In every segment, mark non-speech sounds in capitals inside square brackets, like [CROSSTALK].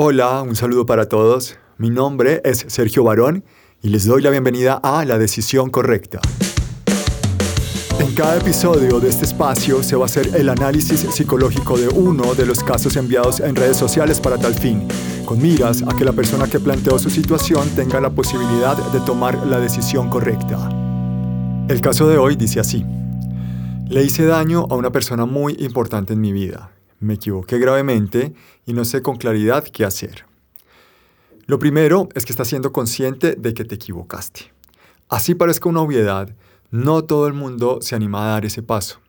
Hola, un saludo para todos. Mi nombre es Sergio Barón y les doy la bienvenida a La Decisión Correcta. En cada episodio de este espacio se va a hacer el análisis psicológico de uno de los casos enviados en redes sociales para tal fin, con miras a que la persona que planteó su situación tenga la posibilidad de tomar la decisión correcta. El caso de hoy dice así. Le hice daño a una persona muy importante en mi vida me equivoqué gravemente y no sé con claridad qué hacer. Lo primero es que estás siendo consciente de que te equivocaste. Así parezca una obviedad, no todo el mundo se anima a dar ese paso.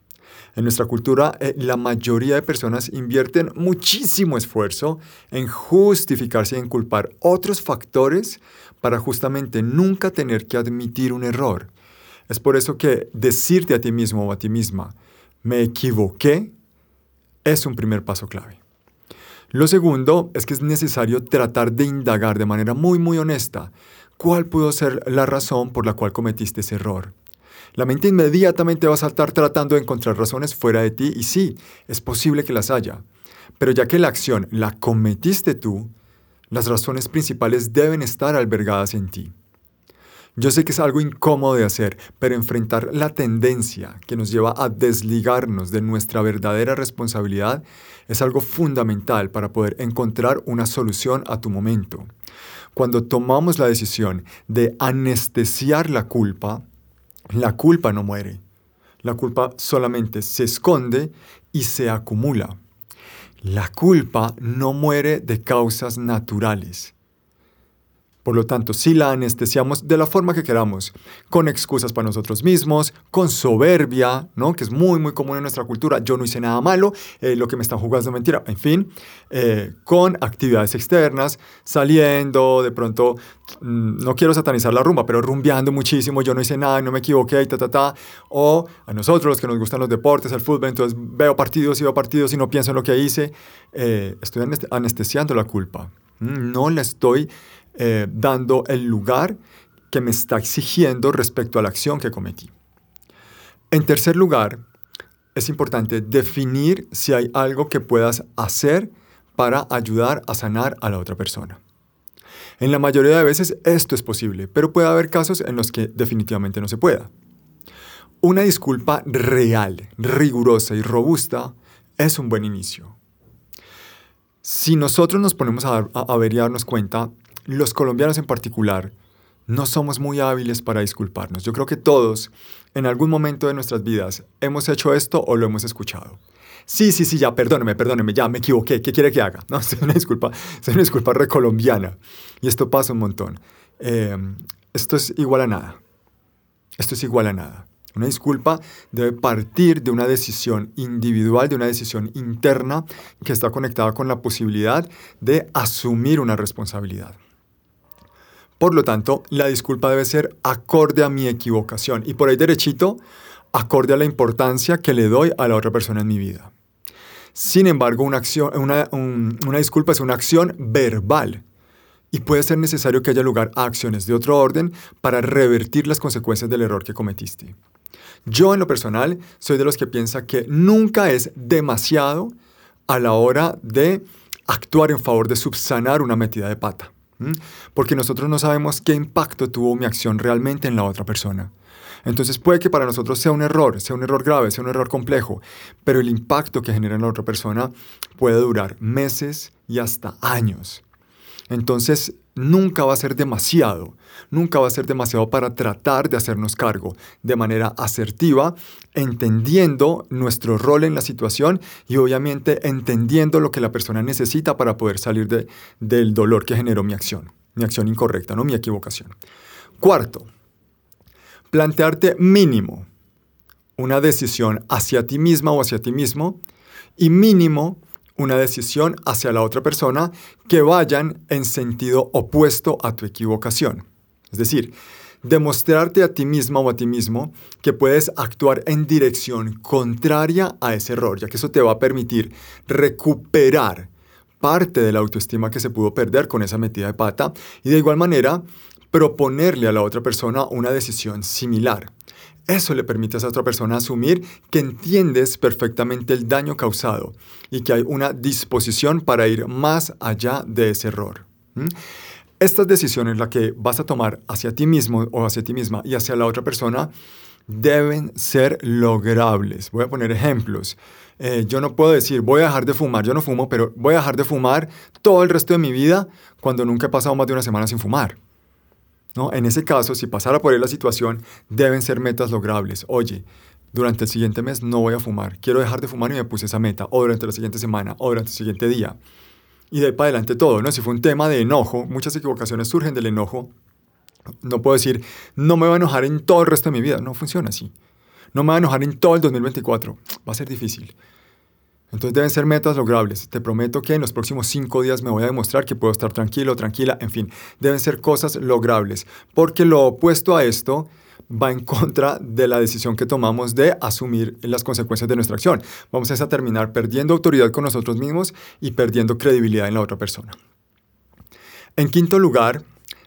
En nuestra cultura, eh, la mayoría de personas invierten muchísimo esfuerzo en justificarse y en culpar otros factores para justamente nunca tener que admitir un error. Es por eso que decirte a ti mismo o a ti misma, me equivoqué, es un primer paso clave. Lo segundo es que es necesario tratar de indagar de manera muy muy honesta cuál pudo ser la razón por la cual cometiste ese error. La mente inmediatamente va a saltar tratando de encontrar razones fuera de ti y sí, es posible que las haya. Pero ya que la acción la cometiste tú, las razones principales deben estar albergadas en ti. Yo sé que es algo incómodo de hacer, pero enfrentar la tendencia que nos lleva a desligarnos de nuestra verdadera responsabilidad es algo fundamental para poder encontrar una solución a tu momento. Cuando tomamos la decisión de anestesiar la culpa, la culpa no muere. La culpa solamente se esconde y se acumula. La culpa no muere de causas naturales. Por lo tanto, si la anestesiamos de la forma que queramos, con excusas para nosotros mismos, con soberbia, ¿no? que es muy, muy común en nuestra cultura, yo no hice nada malo, eh, lo que me están jugando es mentira, en fin, eh, con actividades externas, saliendo, de pronto, mm, no quiero satanizar la rumba, pero rumbeando muchísimo, yo no hice nada, no me equivoqué, ta, ta, ta, o a nosotros los que nos gustan los deportes, el fútbol, entonces veo partidos y veo partidos y no pienso en lo que hice, eh, estoy anestesiando la culpa, mm, no la estoy eh, dando el lugar que me está exigiendo respecto a la acción que cometí. En tercer lugar, es importante definir si hay algo que puedas hacer para ayudar a sanar a la otra persona. En la mayoría de veces esto es posible, pero puede haber casos en los que definitivamente no se pueda. Una disculpa real, rigurosa y robusta es un buen inicio. Si nosotros nos ponemos a, a, ver y darnos cuenta, los colombianos en particular no somos muy hábiles para disculparnos. Yo creo que todos, en algún momento de nuestras vidas, hemos hecho esto o lo hemos escuchado. Sí, sí, sí, ya, perdóneme, perdóneme, ya me equivoqué, ¿qué quiere que haga? [LAUGHS] No, es una disculpa, es una disculpa recolombiana. Y esto pasa un montón. Eh, esto es igual a nada. Esto es igual a nada. Una disculpa debe partir de una decisión individual, de una decisión interna que está conectada con la posibilidad de asumir una responsabilidad. Por lo tanto, la disculpa debe ser acorde a mi equivocación y por ahí derechito, acorde a la importancia que le doy a la otra persona en mi vida. Sin embargo, una, acción, una, una disculpa es una acción verbal y puede ser necesario que haya lugar a acciones de otro orden para revertir las consecuencias del error que cometiste. Yo en lo personal soy de los que piensa que nunca es demasiado a la hora de actuar en favor de subsanar una metida de pata porque nosotros no sabemos qué impacto tuvo mi acción realmente en la otra persona. Entonces puede que para nosotros sea un error, sea un error grave, sea un error complejo, pero el impacto que genera en la otra persona puede durar meses y hasta años. Entonces nunca va a ser demasiado, nunca va a ser demasiado para tratar de hacernos cargo de manera asertiva, entendiendo nuestro rol en la situación y obviamente entendiendo lo que la persona necesita para poder salir de, del dolor que generó mi acción, mi acción incorrecta, no mi equivocación. Cuarto, plantearte mínimo una decisión hacia ti misma o hacia ti mismo y mínimo una decisión hacia la otra persona que vayan en sentido opuesto a tu equivocación. Es decir, demostrarte a ti misma o a ti mismo que puedes actuar en dirección contraria a ese error, ya que eso te va a permitir recuperar parte de la autoestima que se pudo perder con esa metida de pata y de igual manera proponerle a la otra persona una decisión similar. Eso le permite a esa otra persona asumir que entiendes perfectamente el daño causado y que hay una disposición para ir más allá de ese error. Estas decisiones, las que vas a tomar hacia ti mismo o hacia ti misma y hacia la otra persona, deben ser logrables. Voy a poner ejemplos. Eh, yo no puedo decir, voy a dejar de fumar, yo no fumo, pero voy a dejar de fumar todo el resto de mi vida cuando nunca he pasado más de una semana sin fumar. ¿No? En ese caso, si pasara por ahí la situación, deben ser metas logrables. Oye, durante el siguiente mes no voy a fumar, quiero dejar de fumar y me puse esa meta, o durante la siguiente semana, o durante el siguiente día. Y de ahí para adelante todo, ¿no? Si fue un tema de enojo, muchas equivocaciones surgen del enojo, no puedo decir, no me voy a enojar en todo el resto de mi vida. No funciona así. No me voy a enojar en todo el 2024. Va a ser difícil. Entonces deben ser metas logrables. Te prometo que en los próximos cinco días me voy a demostrar que puedo estar tranquilo, tranquila, en fin, deben ser cosas logrables. Porque lo opuesto a esto va en contra de la decisión que tomamos de asumir las consecuencias de nuestra acción. Vamos a terminar perdiendo autoridad con nosotros mismos y perdiendo credibilidad en la otra persona. En quinto lugar,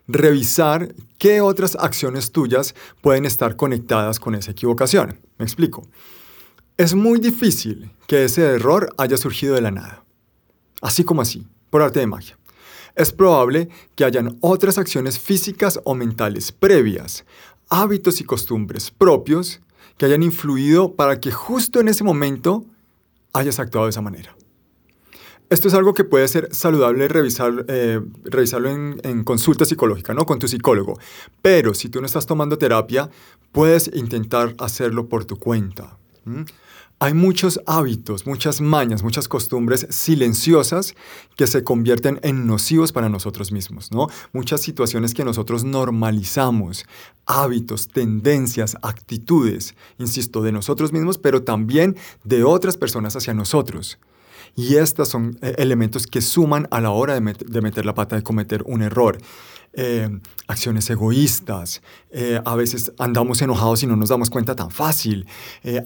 revisar qué otras acciones tuyas pueden estar conectadas con esa equivocación. Me explico. Es muy difícil que ese error haya surgido de la nada. Así como así, por arte de magia. Es probable que hayan otras acciones físicas o mentales previas, hábitos y costumbres propios que hayan influido para que justo en ese momento hayas actuado de esa manera. Esto es algo que puede ser saludable revisar, eh, revisarlo en, consulta psicológica, ¿no? Con tu psicólogo. Pero si tú no estás tomando terapia, puedes intentar hacerlo por tu cuenta. Hay muchos hábitos, muchas mañas, muchas costumbres silenciosas que se convierten en nocivos para nosotros mismos, ¿no? Muchas situaciones que nosotros normalizamos, hábitos, tendencias, actitudes, insisto, de nosotros mismos, pero también de otras personas hacia nosotros. Y estos son eh, elementos que suman a la hora de, meter la pata, de cometer un error. Eh, acciones egoístas, eh, a veces andamos enojados y no nos damos cuenta tan fácil,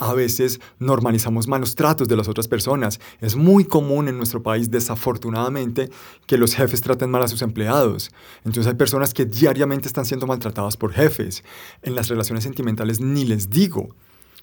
a veces normalizamos malos tratos de las otras personas. Es muy común en nuestro país, desafortunadamente, que los jefes traten mal a sus empleados. Entonces hay personas que diariamente están siendo maltratadas por jefes. En las relaciones sentimentales ni les digo.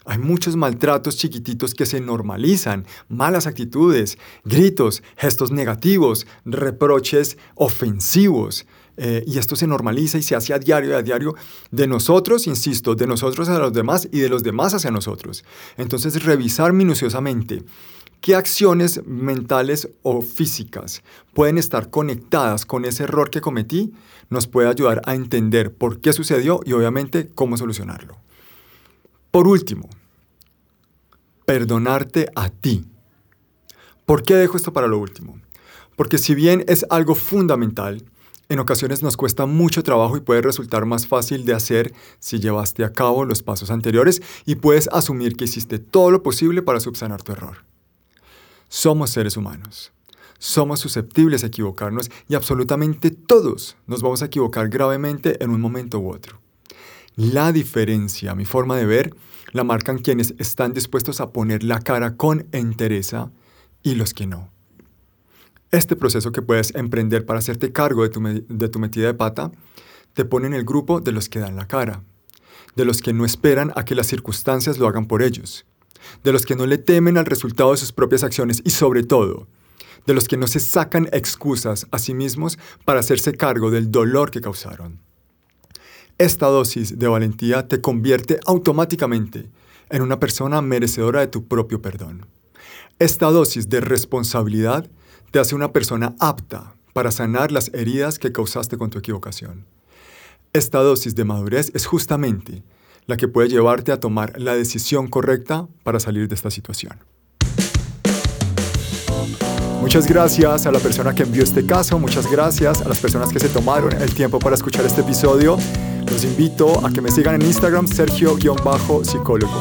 Hay muchos maltratos chiquititos que se normalizan, malas actitudes, gritos, gestos negativos, reproches ofensivos. Eh, y esto se normaliza y se hace a diario, a diario, de nosotros, insisto, de nosotros a los demás y de los demás hacia nosotros. Entonces, revisar minuciosamente qué acciones mentales o físicas pueden estar conectadas con ese error que cometí nos puede ayudar a entender por qué sucedió y obviamente cómo solucionarlo. Por último, perdonarte a ti. ¿Por qué dejo esto para lo último? Porque si bien es algo fundamental, en ocasiones nos cuesta mucho trabajo y puede resultar más fácil de hacer si llevaste a cabo los pasos anteriores y puedes asumir que hiciste todo lo posible para subsanar tu error. Somos seres humanos. Somos susceptibles a equivocarnos y absolutamente todos nos vamos a equivocar gravemente en un momento u otro. La diferencia, mi forma de ver, la marcan quienes están dispuestos a poner la cara con entereza y los que no. Este proceso que puedes emprender para hacerte cargo de tu, de tu metida de pata te pone en el grupo de los que dan la cara, de los que no esperan a que las circunstancias lo hagan por ellos, de los que no le temen al resultado de sus propias acciones y sobre todo, de los que no se sacan excusas a sí mismos para hacerse cargo del dolor que causaron. Esta dosis de valentía te convierte automáticamente en una persona merecedora de tu propio perdón. Esta dosis de responsabilidad te hace una persona apta para sanar las heridas que causaste con tu equivocación. Esta dosis de madurez es justamente la que puede llevarte a tomar la decisión correcta para salir de esta situación. Muchas gracias a la persona que envió este caso, muchas gracias a las personas que se tomaron el tiempo para escuchar este episodio. Los invito a que me sigan en Instagram, Sergio-psicólogo.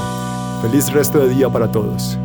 Feliz resto de día para todos.